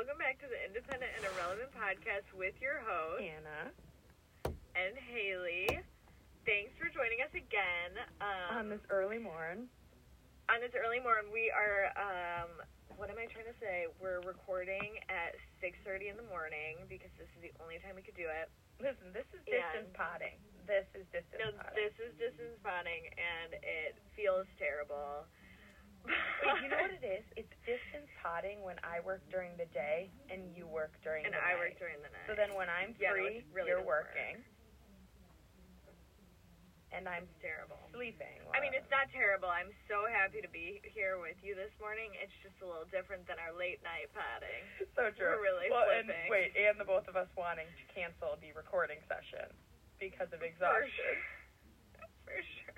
welcome back to the Independent and Irrelevant podcast with your host Anna and Haley. Thanks for joining us again. Um, on this early morn. on this early morning. We are, um, what am I trying to say? We're recording at 6.30 in the morning because this is the only time we could do it. Listen, this is distance potting. This is distance No, potting. this is distance spotting and it feels terrible. You know what it is? It's distance potting when I work during the day and you work during And the I night. work during the night. So then when I'm Yeah, no, free, it really you're doesn't work. working. And I'm It's terrible. sleeping. I mean, it's not terrible. I'm so happy to be here with you this morning. It's just a little different than our late night potting. so true. we're really well, flipping. and wait, and the both of us wanting to cancel the recording session because of For exhaustion. sure. For sure.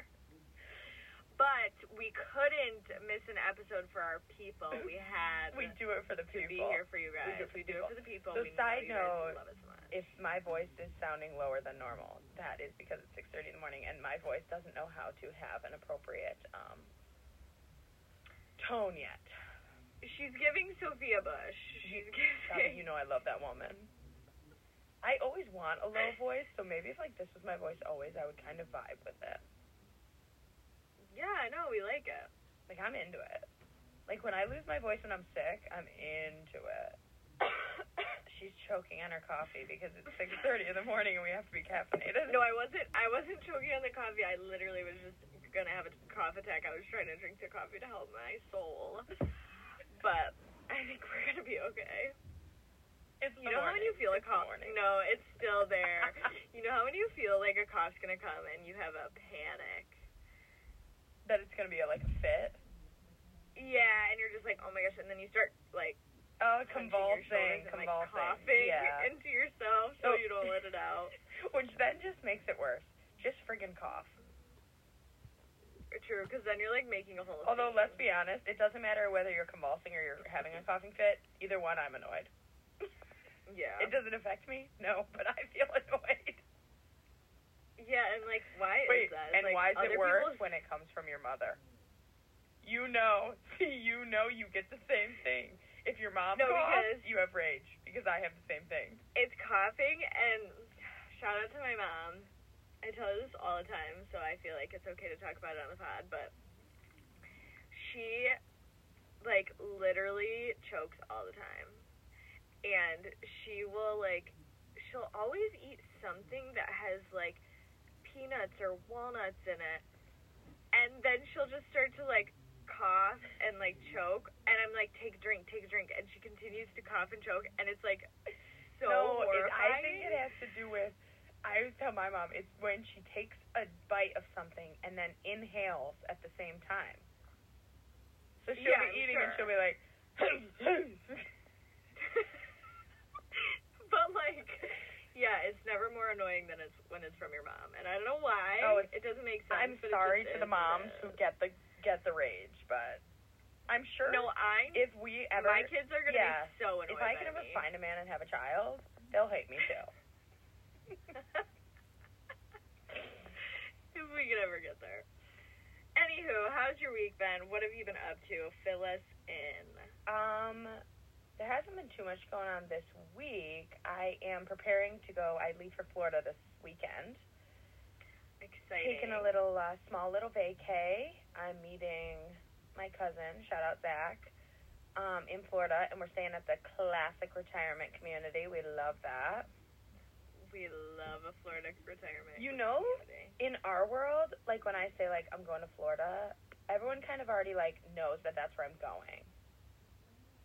But we couldn't miss an episode for our people. We had We do it for the to people. be here for you guys. do it for We the do it people. for the people. So we side know you guys note, so if my voice is sounding lower than normal, that is because it's six thirty in the morning, and my voice doesn't know how to have an appropriate um, tone yet. She's giving Sophia Bush. She's God, you know I love that woman. I always want a low voice, so maybe if like this was my voice always, I would kind of vibe with it. Yeah, I know. We like it. Like I'm into it. Like when I lose my voice when I'm sick, I'm into it. She's choking on her coffee because it's six thirty in the morning and we have to be caffeinated. No, I wasn't. I wasn't choking on the coffee. I literally was just gonna have a cough attack. I was trying to drink the coffee to help my soul, but I think we're gonna be okay. it's You know how when you feel a cough? morning. No, it's still there. you know how when you feel like a cough's gonna come and you have a panic. that it's gonna be a, like a fit. Yeah, and you're just like, oh my gosh, and then you start like Oh, shoulders convulsing, and, convulsing. like coughing yeah. into yourself so Oh. you don't let it out. Which then just makes it worse. Just friggin' cough. True, because then you're like making a whole. Although let's be honest, it doesn't matter whether you're convulsing or you're having a mm-hmm. coughing fit. Either one, I'm annoyed. Yeah. It doesn't affect me, no, but I feel annoyed. Yeah, and like, why Wait, is that? and like, why is it worse people's- when it comes from your mother? You know, you know, you get the same thing. If your mom No, coughs, because- you have rage because I have the same thing. It's coughing, and shout out to my mom. I tell her this all the time, so I feel like it's okay to talk about it on the pod. But she, like, literally chokes all the time, and she will like, she'll always eat something that has like peanuts or walnuts in it, and then she'll just start to like cough and like choke, and I'm like, take a drink, take a drink, and she continues to cough and choke, and it's like so no, it. I think it has to do with. I always tell my mom it's when she takes a bite of something and then inhales at the same time. So she'll Yeah, be eating sure. and she'll be like, but like, yeah, it's never more annoying than it's when it's from your mom, and I don't know why. Oh, it doesn't make sense. I'm sorry to the moms who get the get the rage, but I'm sure No, I. if we ever my kids are gonna yeah, be so annoyed if I can ever me. find a man and have a child, they'll hate me too. if we could ever get there. Anywho, how's your week been? What have you been up to? Fill us in. Um, there hasn't been too much going on this week. I am preparing to go. I leave for Florida this weekend. Exciting. Taking a little uh, small little vacay. I'm meeting my cousin. Shout out Zach. Um, in Florida, and we're staying at the classic retirement community. We love that. We love a Florida retirement. You know, community. in our world, like when I say like I'm going to Florida, everyone kind of already like knows that that's where I'm going.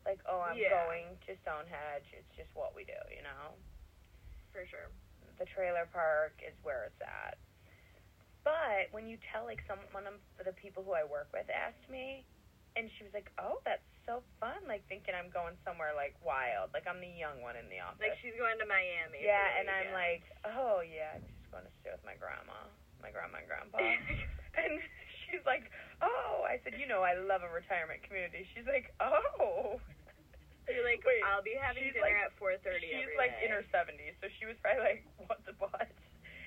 Like, oh, I'm Yeah. going to Stonehenge. It's just what we do, you know. for sure. The trailer park is where it's at. But when you tell like some one of the people who I work with asked me, and she was like, "Oh, that's so fun!" Like thinking I'm going somewhere like wild, like I'm the young one in the office. Like she's going to Miami. yeah, and I'm like, "Oh yeah, I'm just going to stay with my grandma, my grandma and grandpa." and she's like, "Oh," I said, "You know, I love a retirement community." She's like, "Oh." You're like, Wait, I'll be having dinner like- at 4:30 She's every like day. in her seventies, so she was probably like, "What the what?"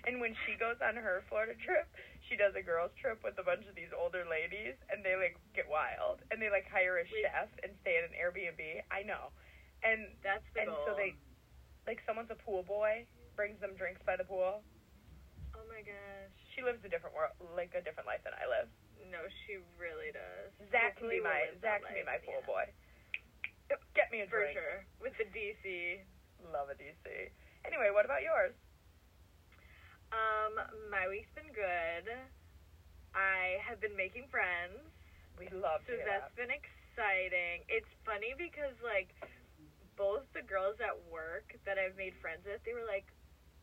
And when she goes on her Florida trip, she does a girls trip with a bunch of these older ladies, and they like get wild, and they like hire a Wait. chef and stay at an Airbnb. I know, and That's the and goal. so they like someone's a pool boy, brings them drinks by the pool. Oh my gosh. She lives a different world, like a different life than I live. No, she really does. Zach can be my Zach can be my pool yeah. boy. Get me a For drink. sure. With the DC. Love a DC. Anyway, what about yours? Um, my week's been good. I have been making friends. We love So that's that. been exciting. It's funny because like both the girls at work that I've made friends with, they were like,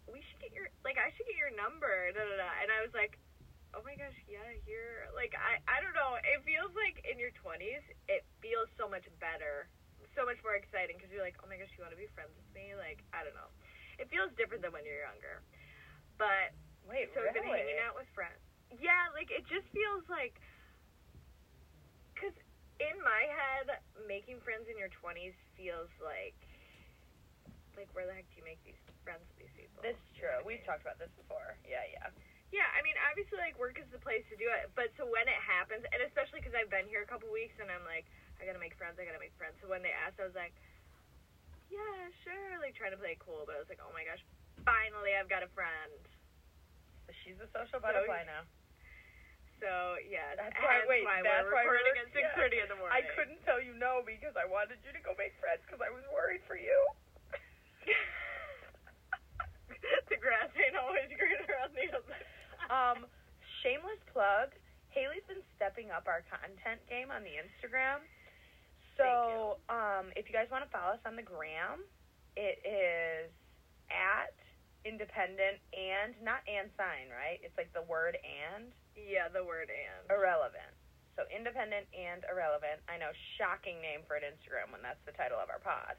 "We should get your like I should get your number." Da, da, da. And I was like, "Oh my gosh, yeah, you're like I I don't know. It feels like in your 20s, it feels so much better, so much more exciting because you're like, "Oh my gosh, you want to be friends with me?" Like I don't know. It feels different than when you're younger. But Wait, so really? I've been hanging out with friends. Yeah, like it just feels like, cause in my head, making friends in your twenties feels like, like where the heck do you make these friends with these people? This is You know true. We've mean? talked about this before. Yeah, yeah. Yeah, I mean, obviously, like work is the place to do it. But so when it happens, and especially because I've been here a couple weeks, and I'm like, I gotta make friends. I gotta make friends. So when they asked, I was like, Yeah, sure. Like trying to play cool, but I was like, Oh my gosh, finally, I've got a friend. So She's a social butterfly now. So yeah, That's why. Wait, why that's we're why recording we're- at six thirty in the morning. I couldn't tell you no because I wanted you to go make friends because I was worried for you. the grass ain't always greener on the other side. Um, shameless plug. Haley's been stepping up our content game on the Instagram. So, um, if you guys want to follow us on the gram, it is at independent and not and sign, right? It's like the word and yeah, the word and. irrelevant. So independent and irrelevant. I know, shocking name for an Instagram when that's the title of our pod.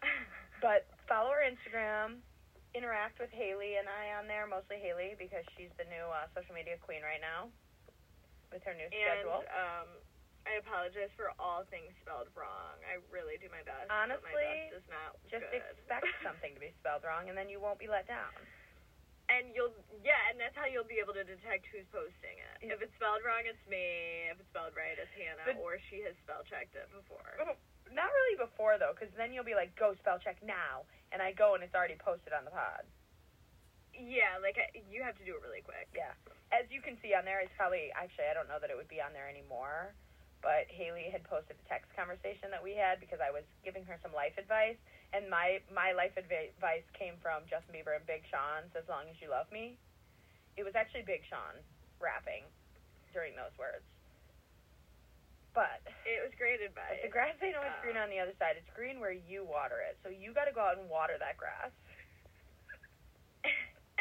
But follow our Instagram, interact with Haley and I on there, mostly Haley because she's the new uh, social media queen right now with her new and schedule. um, I apologize for all things spelled wrong. I really do my best. but Honestly, my best is not Just good. expect something to be spelled wrong and then you won't be let down. and you'll yeah, and that's how you'll be able to detect who's posting it. Yeah. If it's spelled wrong, it's me. If it's spelled right, it's Hannah, But- or she has spell checked it before. Oh, not really before though, because then you'll be like, go spell check now, and I go and it's already posted on the pod. Yeah, like I, you have to do it really quick. Yeah. As you can see on there, it's probably actually I don't know that it would be on there anymore. But Haley had posted a text conversation that we had because I was giving her some life advice, and my my life advice came from Justin Bieber and Big Sean's "As Long as You Love Me." It was actually Big Sean rapping during those words. But It was great advice. the grass ain't always Uh, green on the other side. It's green where you water it. So you got to go out and water that grass.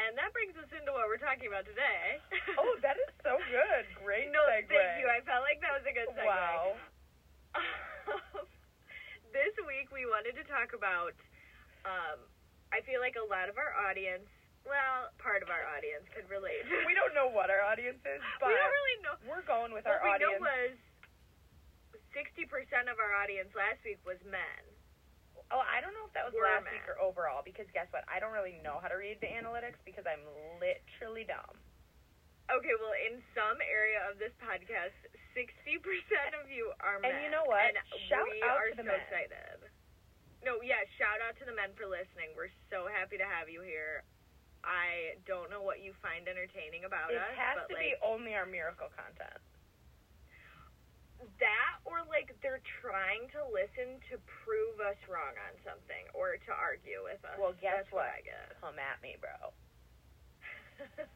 And that brings us into what we're talking about today. Oh, that is so good. Great no, segue. thank you. I felt like that was a good segue. Wow. this week we wanted to talk about. Um, I feel like a lot of our audience, well, part of our audience could relate. We don't know what our audience is, but we don't really know. we're going with What our we audience. know was sixty percent of our audience last week was men. Oh, I don't know if that was last week or overall because guess what? I don't really know how to read the analytics because I'm literally dumb. Okay, well, in some area of this podcast, sixty percent of you are men. And you know what? And Shout we out are to the so men. excited. No, yeah, shout out to the men for listening. We're so happy to have you here. I don't know what you find entertaining about It us, It has to be only our miracle content. That, or like they're trying to listen to prove us wrong on something, or to argue with us. Well, guess That's what? I get. Come at me, bro.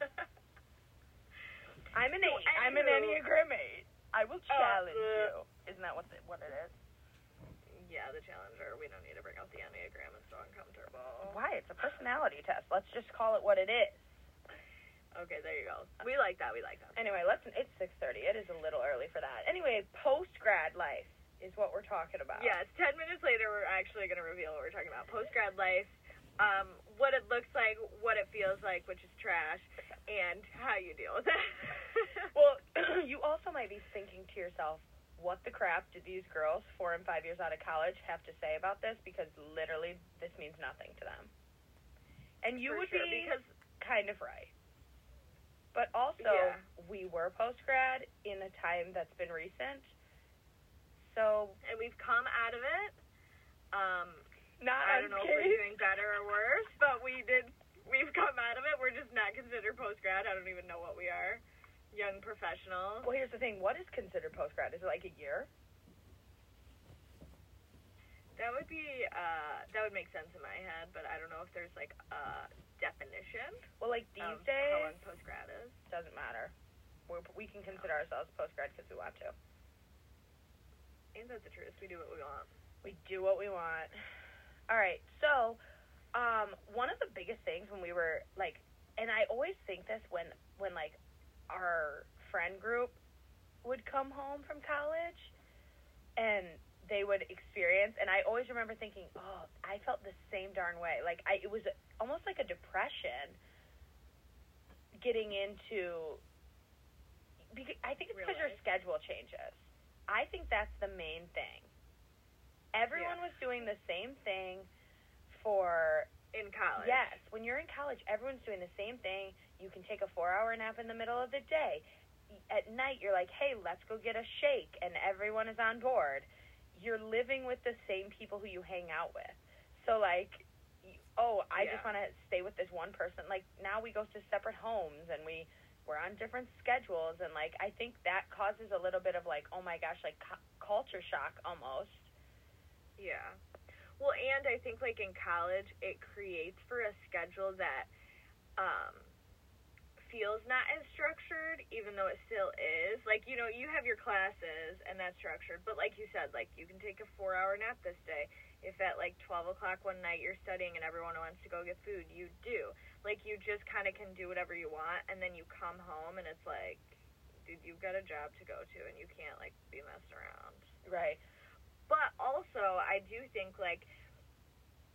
I'm an So, eight. I'm an Enneagram eight. I will Oh, challenge uh, you. Isn't that what the, what it is? yeah, the challenger. We don't need to bring out the enneagram. It's so uncomfortable. Why? It's a personality test. Let's just call it what it is. Okay, there you go. We like that. We like that. Anyway, let's. It's six thirty. It is a little early for that. Anyway, post grad life is what we're talking about. Yes, ten minutes later, we're actually going to reveal what we're talking about. Post grad life, um, what it looks like, what it feels like, which is trash, and how you deal with it. Well, you also might be thinking to yourself, what the crap did these girls, four and five years out of college, have to say about this? Because literally, this means nothing to them. And you For would sure, be because kind of right. But also, Yeah. we were post grad in a time that's been recent. So, and we've come out of it. Um, Not I don't know if we're doing better or worse, but we did. We've come out of it. We're just not considered post grad. I don't even know what we are. Young professionals. Well, here's the thing. What is considered post grad? Is it like a year? That would be. Uh, that would make sense in my head, but I don't know if there's like a definition Well, like these of how days, long post grad is. doesn't matter. We're, we can consider ourselves post grad because we want to. Ain't that the truth? We do what we want. We do what we want. All right. So, um, one of the biggest things when we were like, and I always think this when when like our friend group would come home from college, and they would experience, and I always remember thinking, oh, I felt the same darn way. Like I, it was almost like a depression getting into. Because I think it's because your schedule changes. I think that's the main thing. Everyone Yeah. was doing the same thing for In college. yes. When you're in college, everyone's doing the same thing. You can take a four-hour nap in the middle of the day. At night, you're like, "Hey, let's go get a shake," and everyone is on board. You're living with the same people who you hang out with. So like, oh, I just want to stay with this one person. Like now we go to separate homes and we we're on different schedules and like I think that causes a little bit of like, oh my gosh, like cu- culture shock almost. Yeah. Well, and I think like in college, it creates for a schedule that um feels not as structured, even though it still is. Like you know, you have your classes and that's structured, but like you said, like you can take a four-hour nap this day. If at like twelve o'clock one night you're studying and everyone wants to go get food, you do. Like you just kind of can do whatever you want, and then you come home and it's like, dude, you've got a job to go to, and you can't like be messing around. Right. But also, I do think like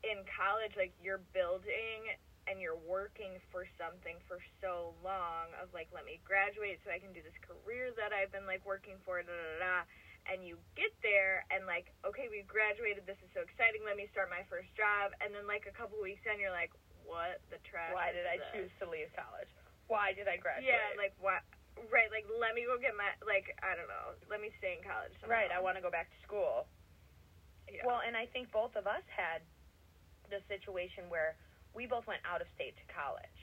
in college, like you're building and you're working for something for so long of like, let me graduate so I can do this career that I've been like working for, da da da. And you get there and like, okay, we graduated. This is so exciting. Let me start my first job. And then like a couple weeks in, you're like, what the trash? Why did I this? choose to leave college? Why did I graduate? Yeah, like what? Right, like let me go get my like I don't know. Let me stay in college. Somehow. right. I want to go back to school. Yeah. Well, and I think both of us had the situation where we both went out of state to college.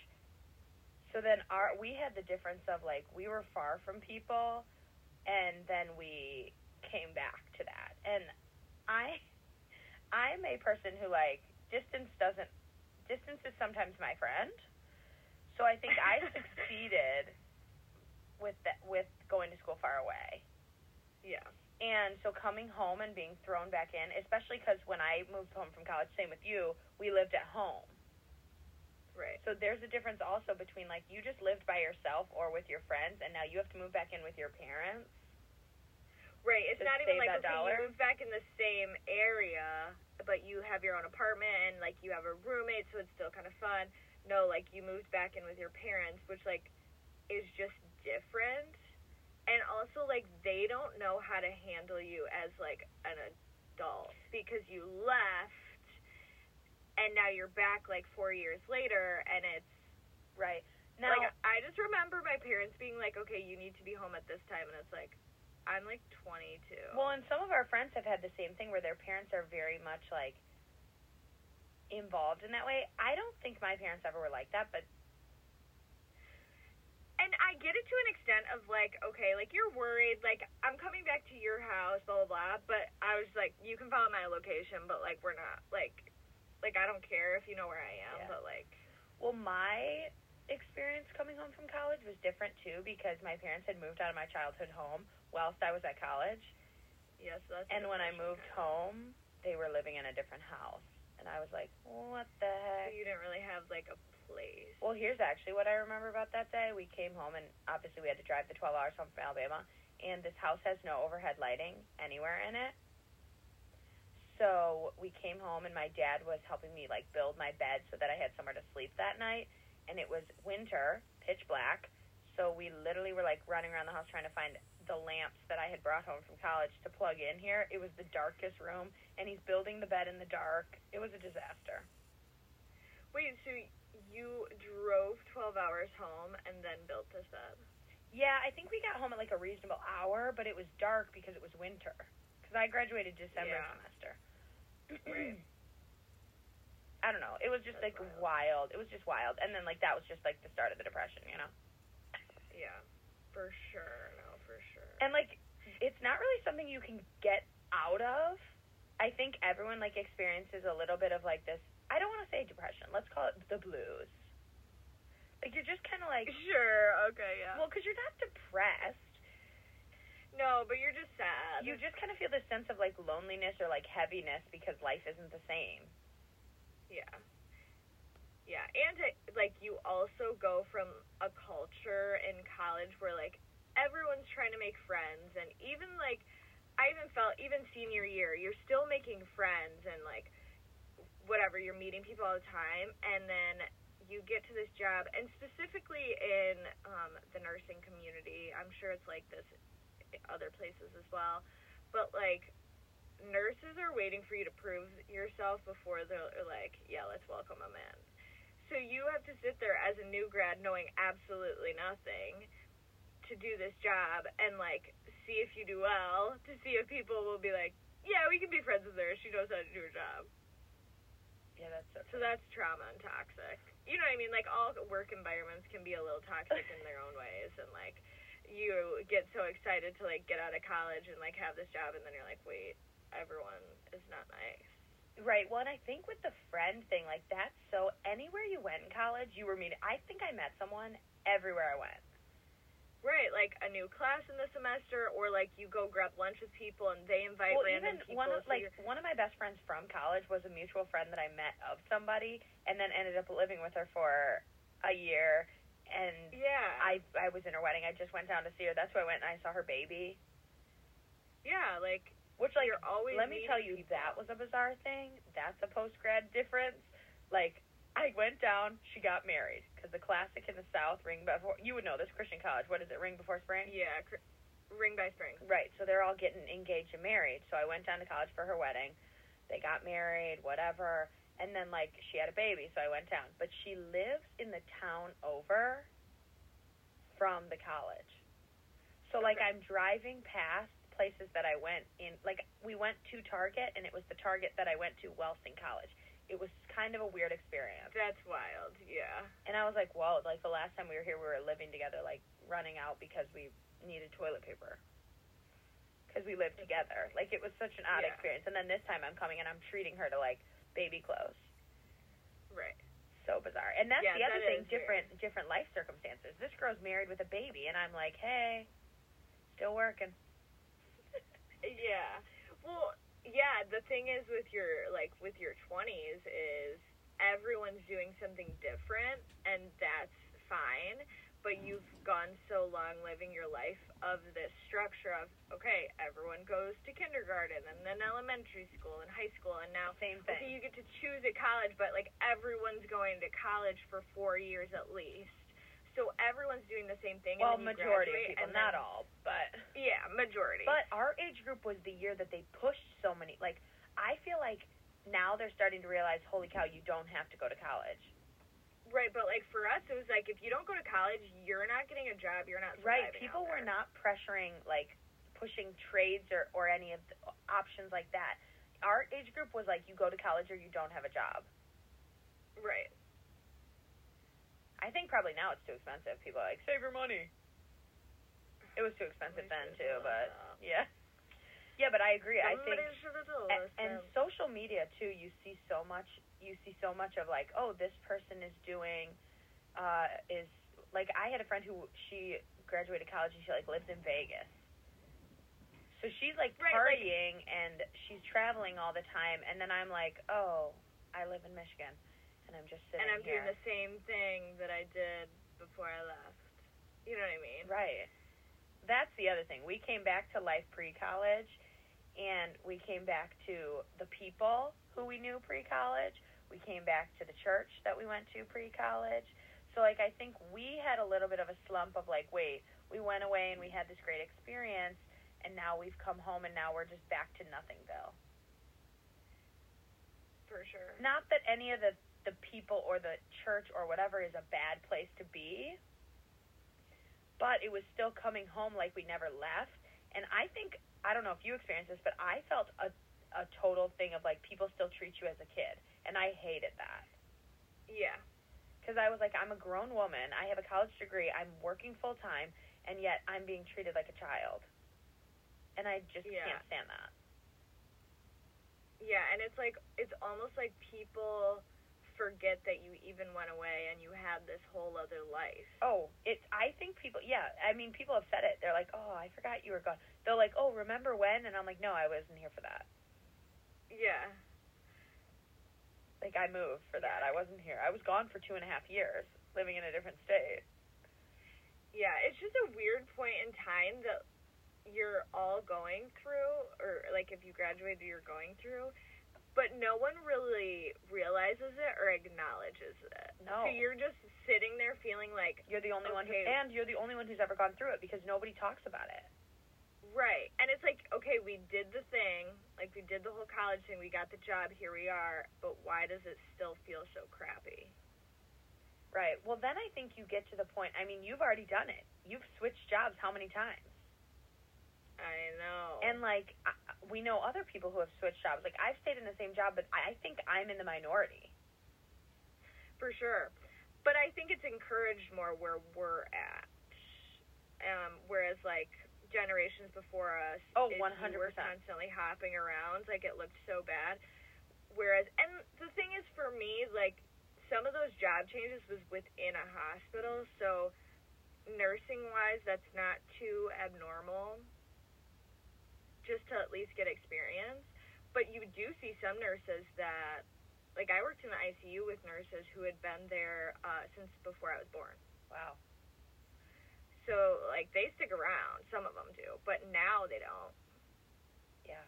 So then our we had the difference of like we were far from people and then we came back to that. And I I'm a person who like distance doesn't distance is sometimes my friend. So I think I succeeded with that with going to school far away. yeah. And so coming home and being thrown back in, especially because when I moved home from college, same with you, we lived at home. Right. So there's a difference also between like you just lived by yourself or with your friends, and now you have to move back in with your parents. Right. It's not even like okay, dollar? you move back in the same area, but you have your own apartment and like you have a roommate, so it's still kind of fun. No, like you moved back in with your parents, which like is just different. And also like they don't know how to handle you as like an adult because you left and now you're back like 4 years later and it's Right. Now, like I just remember my parents being like, "Okay, you need to be home at this time," and it's like, I'm like 22. well, and some of our friends have had the same thing where their parents are very much like involved in that way. I don't think my parents ever were like that, but and I get it to an extent of like, okay, like you're worried, like I'm coming back to your house, blah blah blah. But I was like, you can follow my location, but like we're not like, like I don't care if you know where I am, Yeah. but like, Well, my experience coming home from college was different too because my parents had moved out of my childhood home whilst I was at college. yes, that's. And when I moved kind of. home, they were living in a different house. And I was like, what the so heck? you didn't really have like a place. Well, here's actually what I remember about that day. We came home, and obviously we had to drive the 12 hours home from Alabama, and this house has no overhead lighting anywhere in it. So we came home, and my dad was helping me like build my bed so that I had somewhere to sleep that night. And it was winter, pitch black. So we literally were like running around the house trying to find the lamps that I had brought home from college to plug in here. It was the darkest room, and he's building the bed in the dark. It was a disaster. Wait, so you drove 12 hours home and then built this bed? Yeah, I think we got home at like a reasonable hour, but it was dark because it was winter. Because I graduated December Yeah. semester. Right. it was just That's like wild. It was just wild. And then like that was just like the start of the depression, you know. Yeah, for sure. No, for sure. And like it's not really something you can get out of. I think everyone like experiences a little bit of like this. I don't want to say depression. Let's call it the blues. Like you're just kind of like sure. Okay. Yeah. well, because you're not depressed. No, but you're just sad. You just kind of feel this sense of like loneliness or like heaviness because life isn't the same. Yeah. Yeah, and to, like you also go from a culture in college where like everyone's trying to make friends and even like I even felt even senior year, you're still making friends and like whatever, you're meeting people all the time and then you get to this job and specifically in um the nursing community, I'm sure it's like this other places as well. But like nurses are waiting for you to prove yourself before they're like, yeah, let's welcome them in. So you have to sit there as a new grad knowing absolutely nothing to do this job and like see if you do well to see if people will be like, yeah, we can be friends with her. She knows how to do her job. Yeah, that's so. So that's trauma and toxic. You know what I mean? Like all work environments can be a little toxic in their own ways and like you get so excited to like get out of college and like have this job and then you're like, wait, everyone is not nice. Right. Well, and I think with the friend thing, like that's so anywhere you went in college, you were meeting. I think I met someone everywhere I went. Right, like a new class in the semester, or like you go grab lunch with people and they invite well, random even people. one of so like you're- one of my best friends from college was a mutual friend that I met of somebody, and then ended up living with her for a year. And yeah, I I was in her wedding. I just went down to see her. That's why I went and I saw her baby. yeah, like Which like you're always. let me tell you, people. that was a bizarre thing. That's a post grad difference. Like, I went down, she got married. Because the classic in the South, ring before, you would know this, Christian college, what is it, ring before spring? Yeah, cr- ring by spring. Right, so they're all getting engaged and married. So I went down to college for her wedding. They got married, whatever. And then, like, she had a baby, so I went down. But she lives in the town over from the college. So, like, I'm driving past places that I went in. Like, we went to Target, and it was the Target that I went to whilst in college. It was kind of a weird experience. That's wild. Yeah. And I was like, whoa, like, the last time we were here, we were living together, like, running out because we needed toilet paper. Because we lived together. Like, it was such an odd Yeah. experience. And then this time I'm coming and I'm treating her to, like, baby clothes. Right. So bizarre. And that's Yeah, the other that thing, different different life circumstances. This girl's married with a baby and I'm like, hey, still working. Yeah. Well, yeah, the thing is with your like with your 20s is everyone's doing something different and that's fine, but you've gone so long living your life of this structure of okay, everyone goes to kindergarten and then elementary school and high school and now Same okay, thing. you get to choose at college, but like everyone's going to college for 4 years at least. So everyone's doing the same thing well, majority of graduate, people, and not all, but Yeah, majority. But our age group was the year that they pushed so many. Like, I feel like now they're starting to realize, holy cow, you don't have to go to college. Right, but like for us, it was like if you don't go to college, you're not getting a job. You're not Right. People were not pressuring, like, pushing trades or, or any of the options like that. Our age group was like, you go to college or you don't have a job. right. I think probably now it's too expensive. People are like, save your money. It was too expensive then, too, but that. yeah. Yeah, but I agree. I think. Somebody have told and, and social media too you see so much you see so much of like oh this person is doing uh is like i had a friend who she graduated college and she like lives in vegas so she's like Right, like- partying and she's traveling all the time and then i'm like oh i live in michigan and i'm just sitting and I'm here doing the same thing that I did before I left. You know what I mean? Right. That's the other thing. We came back to life pre college and we came back to the people who we knew pre college. We came back to the church that we went to pre college. So like I think we had a little bit of a slump of like, wait, we went away and we had this great experience and now we've come home and now we're just back to nothingville. For sure. Not that any of the the people or the church or whatever is a bad place to be, but it was still coming home like we never left. And I think I don't know if you experienced this, but I felt a a total thing of like people still treat you as a kid, and I hated that. Yeah. Because I was like, I'm a grown woman. I have a college degree. I'm working full time, and yet I'm being treated like a child. And I just Yeah. can't stand that. Yeah, and it's like it's almost like people forget that you even went away and you had this whole other life. Oh, it's. I think people. Yeah, I mean, people have said it. They're like, "Oh, I forgot you were gone." They're like, "Oh, remember when?" And I'm like, "No, I wasn't here for that. Yeah. Like, I moved for that. I wasn't here. I was gone for two and a half years, living in a different state." Yeah, it's just a weird point in time that you're all going through or like if you graduated you're going through, but no one really realizes it or acknowledges it. No. So you're just sitting there feeling like You're the only one who, and you're the only one who's ever gone through it because nobody talks about it. Right. And it's like, okay, we did the thing, like we did the whole college thing, we got the job, here we are, but why does it still feel so crappy? Right. Well, then I think you get to the point. I mean, you've already done it. You've switched jobs how many times? I know. And like, we know other people who have switched jobs. Like, I've stayed in the same job, but I think I'm in the minority. for sure. But I think it's encouraged more where we're at. Um, whereas like generations before us, Oh, 100%. you were constantly hopping around, like it looked so bad. Whereas, and the thing is, for me, like some of those job changes was within a hospital, so nursing wise, that's not too abnormal. Just to at least get experience, but you do see some nurses that like I worked in the ICU with nurses who had been there uh, since before I was born. Wow. So like they stick around. Some of them do, but now they don't. Yeah.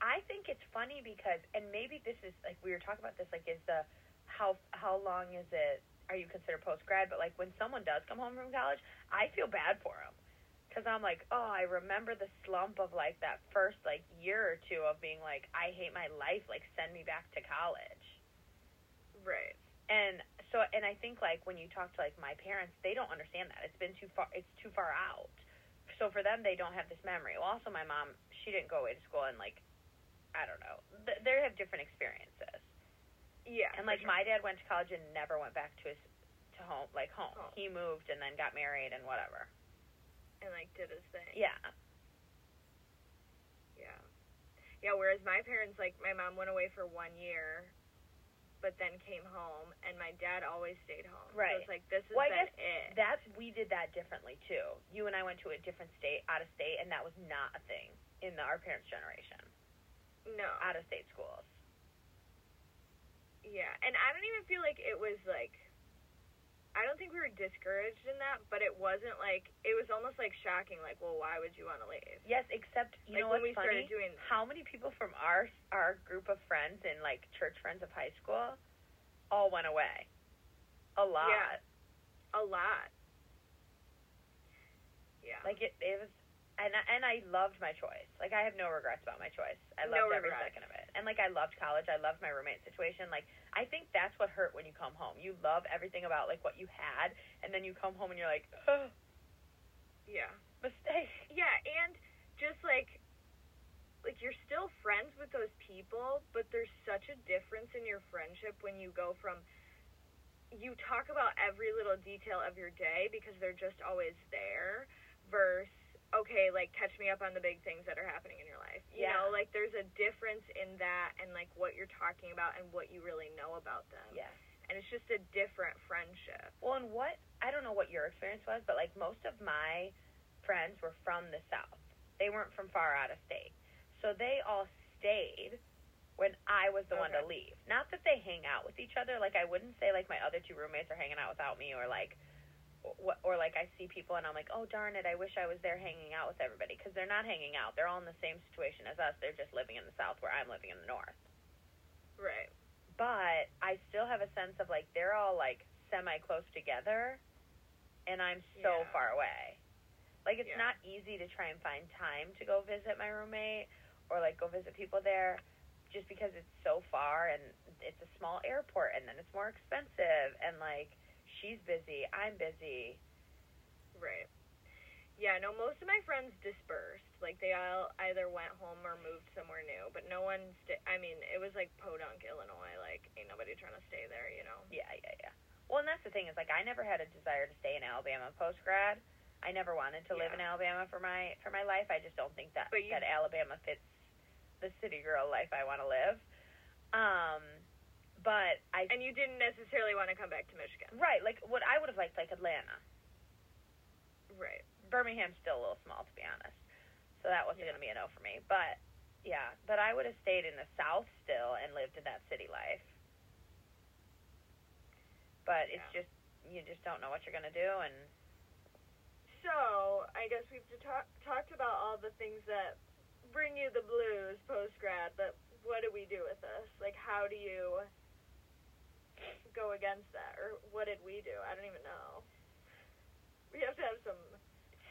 I think it's funny because, and maybe this is like we were talking about this. Like, is the how how long is it? Are you considered post grad? But like when someone does come home from college, I feel bad for them because I'm like, oh, I remember the slump of like that first like year or two of being like, I hate my life. Like, send me back to college. Right. And so, and I think like when you talk to like my parents, they don't understand that it's been too far. It's too far out. So for them, they don't have this memory. Well, also my mom, she didn't go away to school, and like, I don't know, th- they have different experiences. Yeah. And like sure. my dad went to college and never went back to his to home, like home. Home. He moved and then got married and whatever. And like did his thing. Yeah, Yeah. Yeah. Whereas my parents, like my mom went away for one year, but then came home, and my dad always stayed home. Right. So it's like this has Well, I been guess it. that's we did that differently too. You and I went to a different state, out of state, and that was not a thing in the, our parents' generation. no. Out of state schools. Yeah, and I don't even feel like it was like. I don't think we were discouraged in that, but it wasn't like it was almost like shocking. Like, well, why would you want to leave? Yes, except you like know when we funny? started doing. how many people from our our group of friends and like church friends of high school all went away? A lot. Yeah. A lot. Yeah. Like it, it was, and I- and I loved my choice. Like I have no regrets about my choice. I No loved every second of it. And like I loved college. I loved my roommate situation. Like I think that's what hurt when you come home. You love everything about like what you had, and then you come home and you're like, oh, yeah. mistake. Yeah, and just like like you're still friends with those people, but there's such a difference in your friendship when you go from you talk about every little detail of your day because they're just always there versus okay, like catch me up on the big things that are happening in your life. You Yeah. know, like there's a difference in that and like what you're talking about and what you really know about them. Yes. And it's just a different friendship. Well, and what I don't know what your experience was, but like most of my friends were from the south. They weren't from far out of state, so they all stayed when I was the one to leave. Not that they hang out with each other. Like I wouldn't say like my other two roommates are hanging out without me, or like, or, or like I see people and I'm like, oh darn it, I wish I was there hanging out with everybody because they're not hanging out. They're all in the same situation as us. They're just living in the south where I'm living in the north Right. but I still have a sense of like they're all like semi close together and I'm so Yeah. far away. Like it's Yeah. not easy to try and find time to go visit my roommate or like go visit people there just because it's so far and it's a small airport and then it's more expensive and like she's busy, I'm busy. Right. Yeah, no, most of my friends dispersed. Like they all either went home or moved somewhere new, but no one sta I mean, it was like Podunk, Illinois. Like ain't nobody trying to stay there, you know. Yeah, yeah, yeah. Well, and that's the thing is like I never had a desire to stay in Alabama post grad. I never wanted to live in Alabama for my for my life. I just don't think that you- that Alabama fits the city girl life I want to live. Um, but I And you didn't necessarily want to come back to Michigan. right like what I would have liked like Atlanta. Right. Birmingham's still a little small to be honest, so that wasn't Yeah. going to be a no for me. But yeah, but I would have stayed in the South still and lived in that city life. But it's just you just don't know what you're gonna do, and So, I guess we've ta- talked about all the things that bring you the blues post grad, but what do we do with this? Like, how do you go against that? Or what did we do? I don't even know. We have to have some.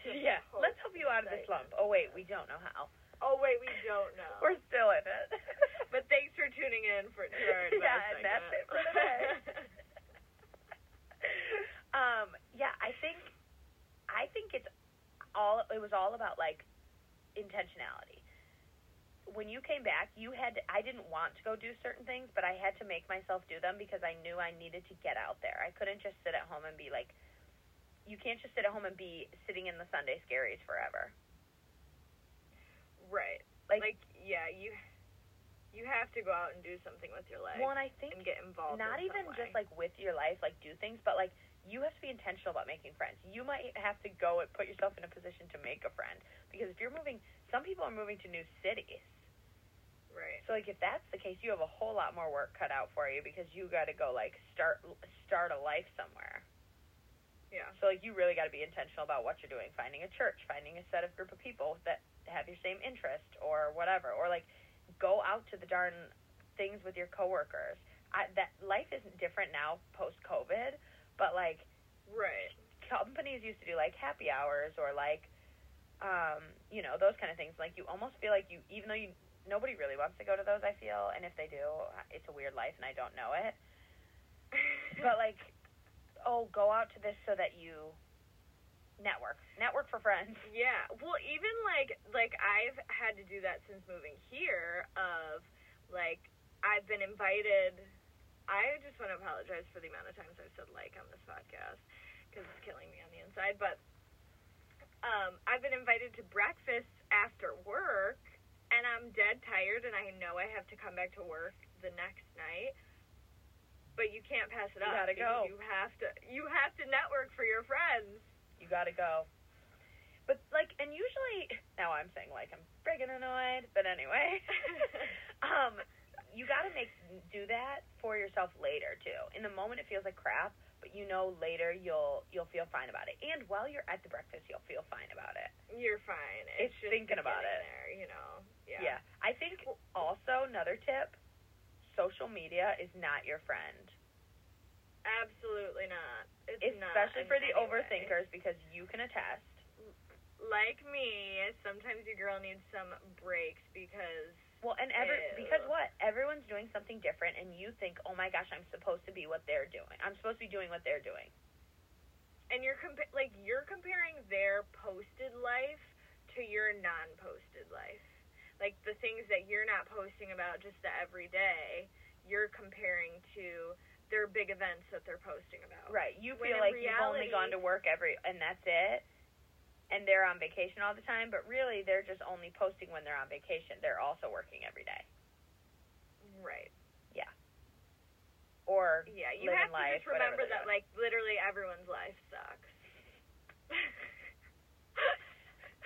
some yeah, let's help you out of this slump. Oh wait, we don't know how. Oh, wait, we don't know. We're still in it. but thanks for tuning in for to our Yeah, and that's it for today. um, yeah, I think I think it's all it was all about like intentionality. When you came back, you had to, I didn't want to go do certain things, but I had to make myself do them because I knew I needed to get out there. I couldn't just sit at home and be like you can't just sit at home and be sitting in the Sunday scaries forever. right. Like, Like, yeah, you you have to go out and do something with your life well, and I think and get involved. not in even some just like with your life, like do things, but like you have to be intentional about making friends. You might have to go and put yourself in a position to make a friend because if you're moving, some people are moving to new cities. Right. So like if that's the case, you have a whole lot more work cut out for you because you got to go like start start a life somewhere. Yeah. So like you really got to be intentional about what you're doing, finding a church, finding a set of group of people that have your same interest or whatever, or like go out to the darn things with your coworkers. I, that life isn't different now post COVID, but like Right. companies used to do like happy hours or like um you know those kind of things like you almost feel like you even though you nobody really wants to go to those i feel and if they do it's a weird life and i don't know it but like oh go out to this so that you network network for friends Yeah. Well, even like like I've had to do that since moving here. Of like I've been invited. I just want to apologize for the amount of times I've said like on this podcast because it's killing me on the inside. But um, I've been invited to breakfast after work, and I'm dead tired, and I know I have to come back to work the next night. But you can't pass it You up. gotta go. You have to. You have to network for your friends. you gotta go but like and usually now i'm saying like i'm friggin' annoyed but anyway um you got to make do that for yourself later too. In the moment, it feels like crap, but you know later you'll you'll feel fine about it. And while you're at the breakfast, you'll feel fine about it. You're fine. It's just thinking about it. There, you know. Yeah. Yeah. I think also another tip: social media is not your friend, Absolutely not. It's especially in for the any way. overthinkers, because you can attest. Like me, sometimes your girl needs some breaks because Well, and every Ew. because what everyone's doing something different, and you think, oh my gosh, I'm supposed to be what they're doing. I'm supposed to be doing what they're doing. and you're compa- like you're comparing their posted life to your non-posted life. Like the things that you're not posting about just the everyday, you're comparing to their big events that they're posting about. Right. You When feel like you've only gone to work every and that's it. And they're on vacation all the time, but really they're just only posting when they're on vacation. They're also working every day. Right. Yeah. Or Yeah, you have to life, just remember that like literally everyone's life sucks.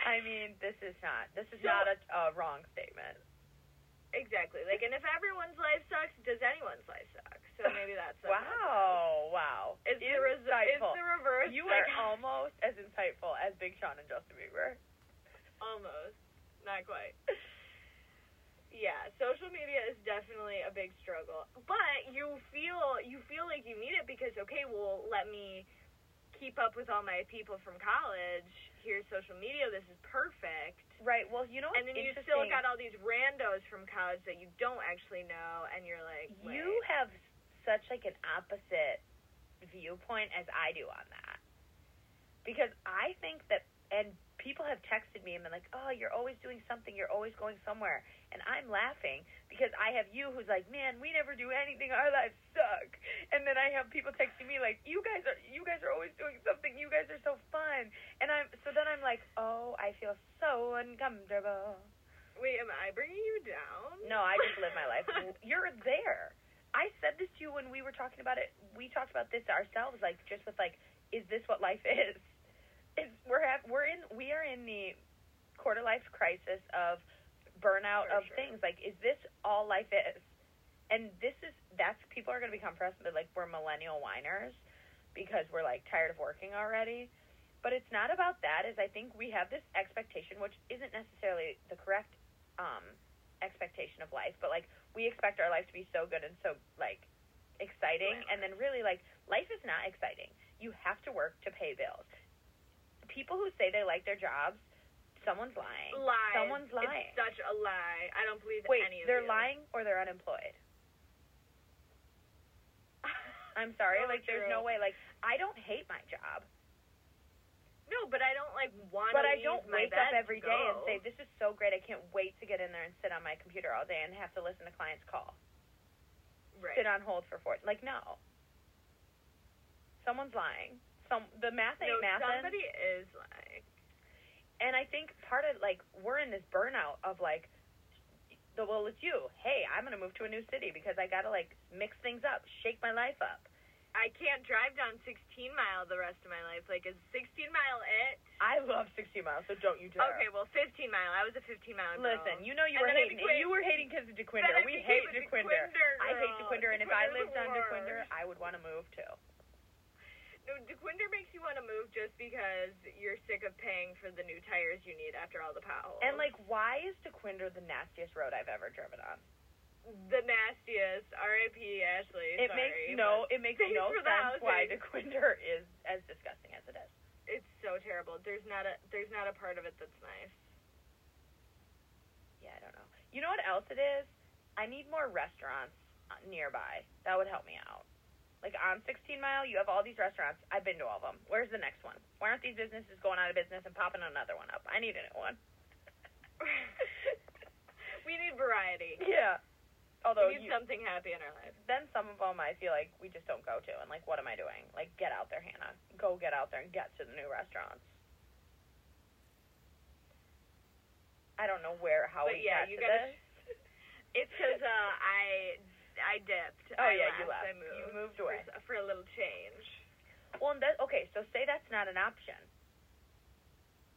I mean, this is not this is not a, a wrong statement. Exactly. Like and if everyone's life sucks, does anyone's life suck? So maybe that's Wow, wow. It's the, res- it's the reverse. You are almost as insightful as Big Sean and Justin Bieber. almost, not quite. Yeah, social media is definitely a big struggle, but you feel you feel like you need it because okay, well, let me keep up with all my people from college. Here's social media. This is perfect. Right. Well, you know And then you still got all these randos from college that you don't actually know, and you're like, you have such like an opposite viewpoint as I do on that. Because I think that and people have texted me and been like, "Oh, you're always doing something. You're always going somewhere," and I'm laughing because I have you who's like, "Man, we never do anything. Our lives suck," and then I have people texting me like, "You guys are you guys are always doing something. You guys are so fun," and I'm so then I'm like, "Oh, I feel so uncomfortable." Wait, am I bringing you down? No, I just live my life. You're there. I said this to you when we were talking about it. We talked about this ourselves, like just with like, is this what life is? We're have we're in we are in the quarter life crisis of burnout For of sure. things. Like, is this all life is? And this is that's people are going to become frustrated. Like we're millennial whiners because we're like tired of working already. But it's not about that. Is I think we have this expectation, which isn't necessarily the correct um, expectation of life, but like we expect our life to be so good and so like exciting, and then really like life is not exciting. You have to work to pay bills. People who say they like their jobs, someone's lying. Lies. Someone's lying. It's such a lie. I don't believe Wait, any of they're you. lying or they're unemployed. I'm sorry, So like there's no way. Like I don't hate my job, No, but I don't like want. but I don't wake up every day and say this is so great. I can't wait to get in there and sit on my computer all day and have to listen to clients call. right. sit on hold for four. Like no, someone's lying. Some the math ain't no, mathing. somebody is like. And I think part of like we're in this burnout of like, the well, it's you. Hey, I'm gonna move to a new city because I gotta like mix things up, shake my life up. I can't drive down 16 mile the rest of my life. Like, is 16 mile it? I love 60 miles, so don't you dare. Okay, well, 15 mile. I was a 15 mile girl. Listen, you know you And were hating. became- you were hating because of Dequindre. We hate a Dequindre. I hate. Dequindre, and if I lived on Dequindre. I would want to move too. No, Dequindre makes you want to move just because you're sick of paying for the new tires you need after all the potholes. And like, why is Dequindre the nastiest road I've ever driven on? the nastiest. R.I.P. Ashley. It sorry, makes no, it makes no sense why. Dequindre is as disgusting as it is. It's so terrible. There's not a there's not a part of it that's nice. Yeah, I don't know. You know what else it is? I need more restaurants nearby. That would help me out. Like on 16 Mile, you have all these restaurants. I've been to all of them. Where's the next one? Why aren't these businesses going out of business and popping another one up? I need a new one. we need variety. Yeah. Although we need you, something happy in our life. then some of them I feel like we just don't go to. And like, what am I doing? Like, get out there, Hannah. Go get out there and get to the new restaurants. I don't know where how but we yeah, got you to gotta. this. It's because uh, I I dipped. Oh, I yeah, you left. I moved. You moved for away. for, a little change. Well, and that, okay, so say that's not an option.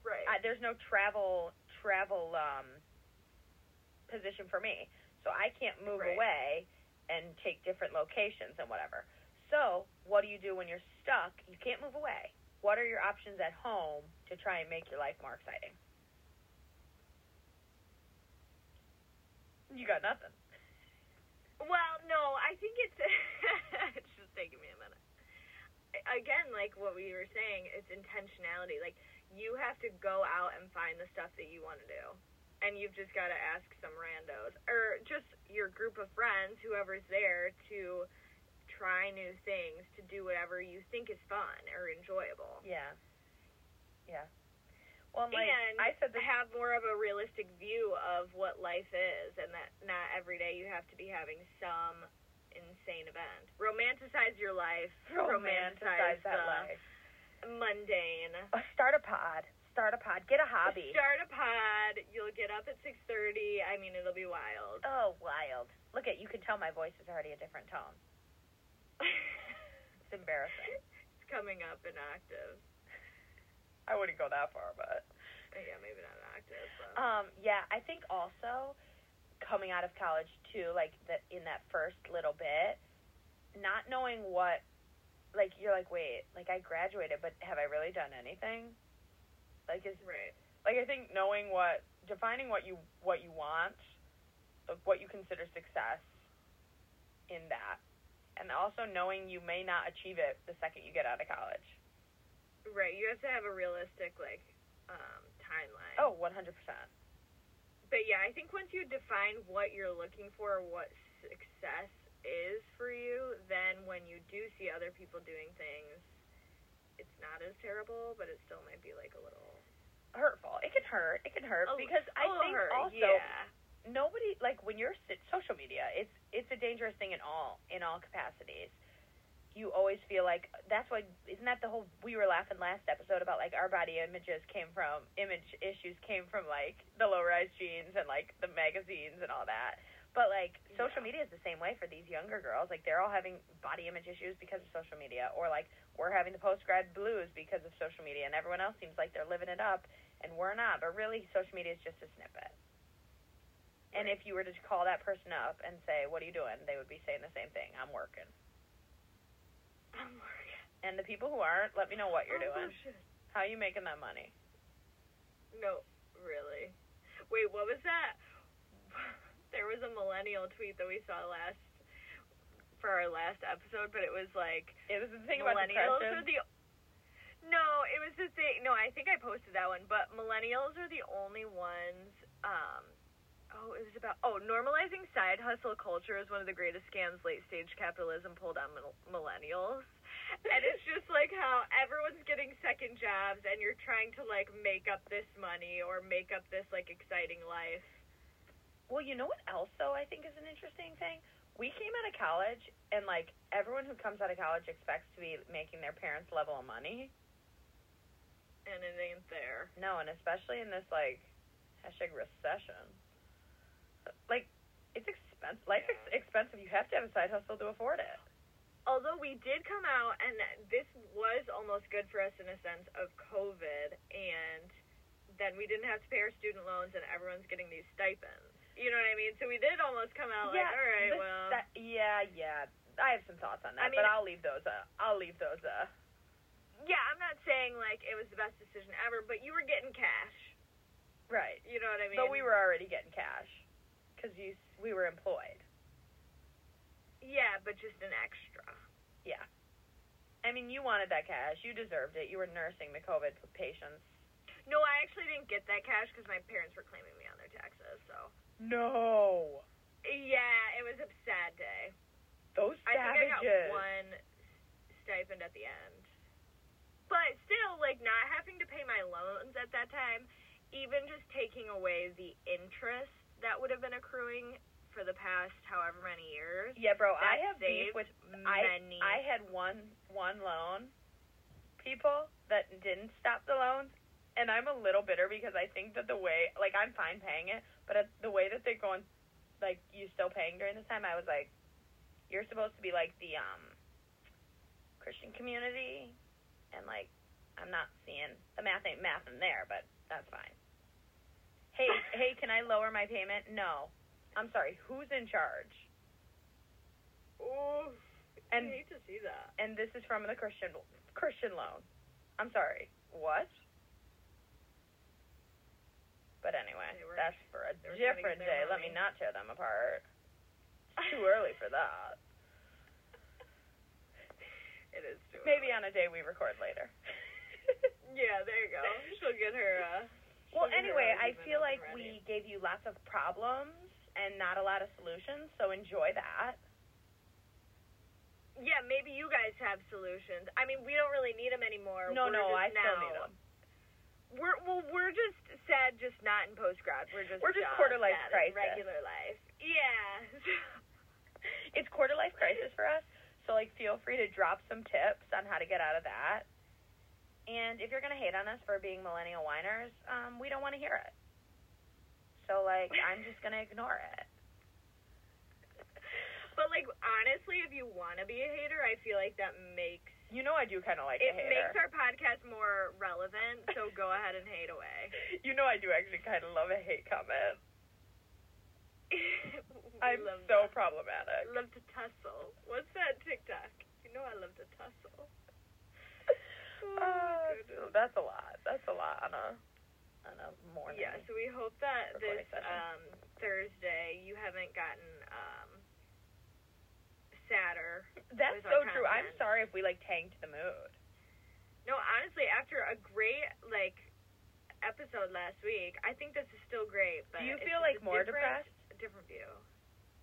Right. I, there's no travel travel um, position for me, so I can't move Right. away and take different locations and whatever. So, what do you do when you're stuck? You can't move away. What are your options at home to try and make your life more exciting? You got nothing. Well, no, I think it's it's just taking me a minute. Again, like what we were saying, it's intentionality. Like you have to go out and find the stuff that you want to do. And you've just got to ask some randos or just your group of friends, whoever's there to try new things, to do whatever you think is fun or enjoyable. Yeah. Yeah. Well, like and I said, this, have more of a realistic view of what life is and that not every day you have to be having some insane event. Romanticize your life. romanticize that the life. mundane. Oh, start a pod. Start a pod. Get a hobby. Start a pod. You'll get up at 6:30. I mean, it'll be wild. Oh, wild. Look at you can tell my voice is already a different tone. It's embarrassing. it's coming up in octaves. I wouldn't go that far, but Yeah, maybe not an but um yeah, I think also coming out of college too, like that in that first little bit, not knowing what like you're like, wait, like I graduated, but have I really done anything? Like is right. like I think knowing what defining what you what you want, like what you consider success in that. And also knowing you may not achieve it the second you get out of college. Right. You have to have a realistic like um timeline. Oh, 100%. But yeah, I think once you define what you're looking for, what success is for you, then when you do see other people doing things, it's not as terrible, but it still might be like a little. hurtful. It can hurt. It can hurt A- because I think hurt, also yeah. nobody like when you're social media. It's it's a dangerous thing in all in all capacities. You always feel like that's why isn't that the whole we were laughing last episode about like our body images came from image issues came from like the low rise jeans and like the magazines and all that. But like social Yeah. media is the same way for these younger girls. Like they're all having body image issues because of social media, or like we're having the post grad blues because of social media, and everyone else seems like they're living it up, and we're not. But really, social media is just a snippet. And if you were to call that person up and say, "What are you doing?" they would be saying the same thing: "I'm working." And the people who aren't, let me know what you're Oh, doing. shit. How you making that money? No, really. Wait, what was that? There was a millennial tweet that we saw last for our last episode, but it was like It was the thing about millennials depression. are the no, it was the thing. No, I think I posted that one, but millennials are the only ones. Um, oh, it was about oh, normalizing side hustle culture is one of the greatest scams late stage capitalism pulled on mil- millennials. And it's just like how everyone's getting second jobs, and you're trying to like make up this money or make up this like exciting life. Well, you know what else though I think is an interesting thing? We came out of college and like everyone who comes out of college expects to be making their parents' level of money. And it ain't there. No, and especially in this like hashtag recession. Like it's expensive. Life is expensive. You have to have a side hustle to afford it. although we did come out and this was almost good for us in a sense of covid and then we didn't have to pay our student loans and everyone's getting these stipends you know what i mean so we did almost come out like all right well sti- yeah, yeah. I have some thoughts on that, I mean- but I'll leave those. Uh, I'll leave those. Uh, yeah i'm not saying like it was the best decision ever but you were getting cash right. you know what i mean But we were already getting cash because you we were employed. yeah but just an extra Yeah. I mean, you wanted that cash. You deserved it. You were nursing the COVID patients. no i actually didn't get that cash because my parents were claiming me on their taxes so No. yeah it was a sad day Those savages. I think I got one stipend at the end. But still, like, not having to pay my loans at that time, even just taking away the interest that would have been accruing for the past however many years. Yeah, bro. I have beef with many. I had one one loan people that didn't stop the loans, and I'm a little bitter because I think that the way like I'm fine paying it, but the way that they're going, like you still paying during this time, I was like, you're supposed to be like the um Christian community, and like I'm not seeing the math ain't math in there, but that's fine. Hey, hey, can I lower my payment? No. I'm sorry. Who's in charge? Ooh, And I hate to see that. and this is from the Christian Christian loan. I'm sorry. What? But anyway, were- that's for a they were trying to different day. Let me not tear them apart. It's too early for that. It is too Maybe on a day we record later. Yeah, there you go. She'll get her. Uh, well, she'll get her anyway, I feel like we gave you lots of problems and not a lot of solutions, so enjoy that. Yeah, maybe you guys have solutions. I mean, we don't really need them anymore. No, We're no, I just still need them. We're well, we're just sad, just not in post grad. We're just We're just quarter life crisis. regular life. Yeah. It's quarter life crisis for us, so like feel free to drop some tips on how to get out of that. And if you're gonna hate on us for being millennial whiners, um, we don't want to hear it. So like I'm just gonna ignore it. but like honestly, if you want to be a hater, I feel like that makes You know I do kind of like it makes our podcast more relevant. So go ahead and hate away. you know I do actually kind of love a hate comment. I'm love so that. problematic. love to tussle. What's that TikTok? You know I love to tussle. Uh, that's a lot. That's a lot on a on a morning. Yeah, so we hope that this um, Thursday you haven't gotten um, sadder. That's so true. I'm sorry if we like tanked the mood. No, honestly, after a great like episode last week, I think this is still great. But Do you feel like more depressed A different view.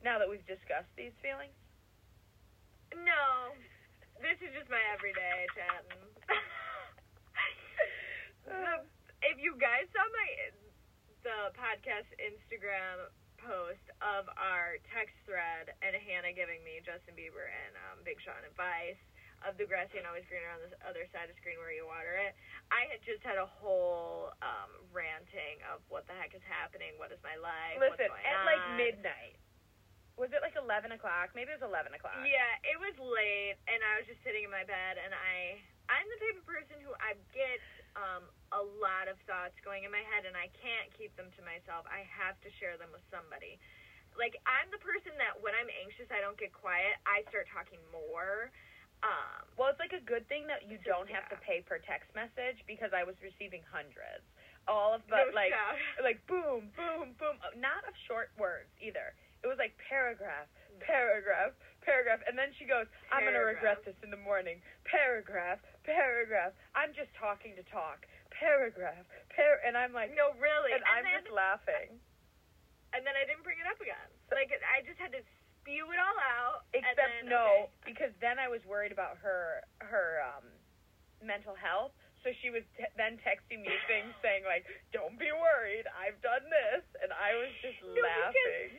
now that we've discussed these feelings? No, this is just my everyday chatting. The, if you guys saw my the podcast Instagram post of our text thread and Hannah giving me Justin Bieber and um, Big Sean advice of the grass ain't always greener on the other side of the screen where you water it. I had just had a whole um, ranting of what the heck is happening, what is my life, Listen, going at on. like midnight. Was it like 11 o'clock? Maybe it was 11 o'clock. Yeah, it was late, and I was just sitting in my bed, and I I'm the type of person who I get um, a lot of thoughts going in my head, and I can't keep them to myself. I have to share them with somebody. Like I'm the person that when I'm anxious, I don't get quiet. I start talking more. Um, Well, it's like a good thing that you don't have to pay per text message because I was receiving hundreds. All of but no like like boom, boom, boom. Not of short words either. It was like paragraph, paragraph, paragraph, and then she goes, "I'm gonna regret this in the morning." Paragraph, paragraph. I'm just talking to talk. Paragraph, par, and I'm like, no, really. and, And, I'm then, just laughing. and then I didn't bring it up again. Like I just had to spew it all out. Except then, no, okay. because then I was worried about her her um mental health. So she was t- then texting me things saying like, "Don't be worried, I've done this," and I was just No, because- laughing.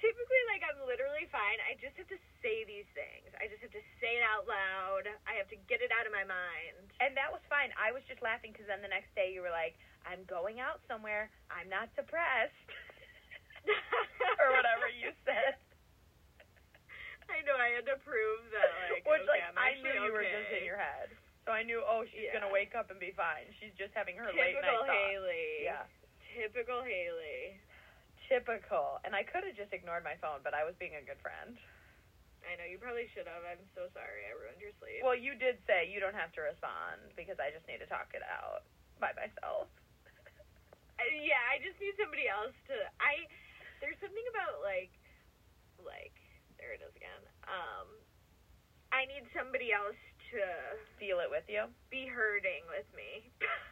Typically like I'm literally fine. I just have to say these things. I just have to say it out loud. I have to get it out of my mind. And that was fine. I was just laughing because then the next day you were like, "I'm going out somewhere. I'm not depressed," or whatever you said. I know I had to prove that like Which okay, like I'm I knew you were just in your head. So I knew, oh, she's Yeah. gonna wake up and be fine. She's just having her late night Typical. Haley. Yeah. Typical Haley. Typical. And I could have just ignored my phone, but I was being a good friend. I know you probably should have. I'm so sorry. I ruined your sleep. Well, you did say you don't have to respond because I just need to talk it out by myself. Yeah, I just need somebody else to. I there's something about like like there it is again. Um, I need somebody else to Feel it with you. be hurting with me.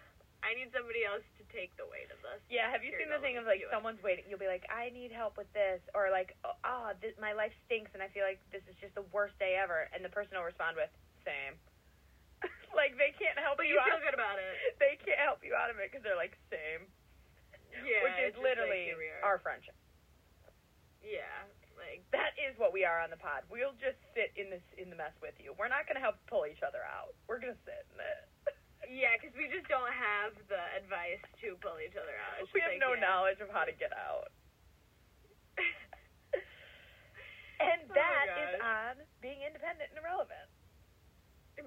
I need somebody else to take the weight of this. Yeah, have you seen the thing of like someone's waiting? You'll be like, I need help with this, or like, oh, ah, this, my life stinks, and I feel like this is just the worst day ever, and the person will respond with, same. like they can't help But you, you out. feel good about it. They can't help you out of it because they're like same, Yeah, which is like, literally are. our friendship. Yeah, like That is what we are on the pod. We'll just sit in this in the mess with you. We're not gonna help pull each other out. We're gonna sit in it. Yeah, because we just don't have the advice to pull each other out. It's we have like, no yeah. knowledge of how to get out. And Oh, that is on being independent and irrelevant.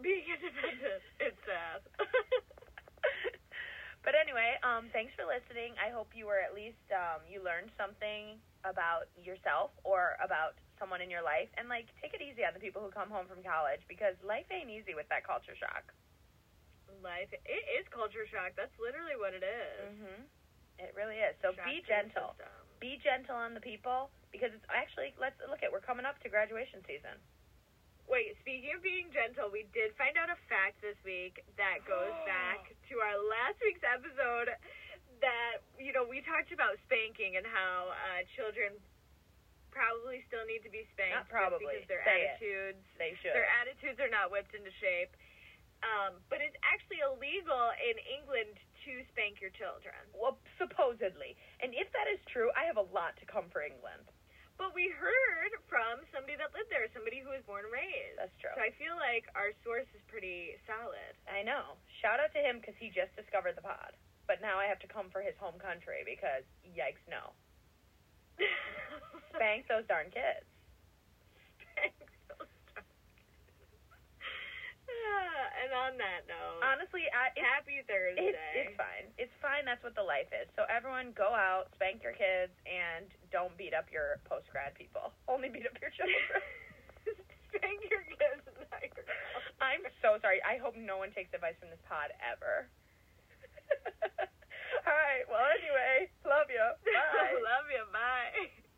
Being independent, it's sad. but anyway, um, thanks for listening. I hope you were at least um, you learned something about yourself or about someone in your life, and like take it easy on the people who come home from college because life ain't easy with that culture shock. Life, it is culture shock. That's literally what it is. Mhm. It really is. So Shock be gentle. Be gentle on the people because it's actually let's look at we're coming up to graduation season. Wait, speaking of being gentle, we did find out a fact this week that goes back to our last week's episode that, you know, we talked about spanking and how uh, children probably still need to be spanked Not probably. because their Say it. attitudes They should. their attitudes are not whipped into shape. Um, but it's actually illegal in England to spank your children. well, supposedly. And if that is true, I have a lot to come for England. But we heard from somebody that lived there, somebody who was born and raised. That's true. So I feel like our source is pretty solid. I know. Shout out to him because he just discovered the pod. But now I have to come for his home country because yikes no. Spank those darn kids. Spank those dogs. Yeah, and on that note, Honestly, I, it's, happy Thursday. it's it's fine. It's fine. That's what the life is. So everyone, go out, spank your kids, and don't beat up your post grad people. Only beat up your children. Spank your kids, your I'm so sorry. I hope no one takes advice from this pod ever. All right. Well, anyway, love you. Bye. Love you. Bye.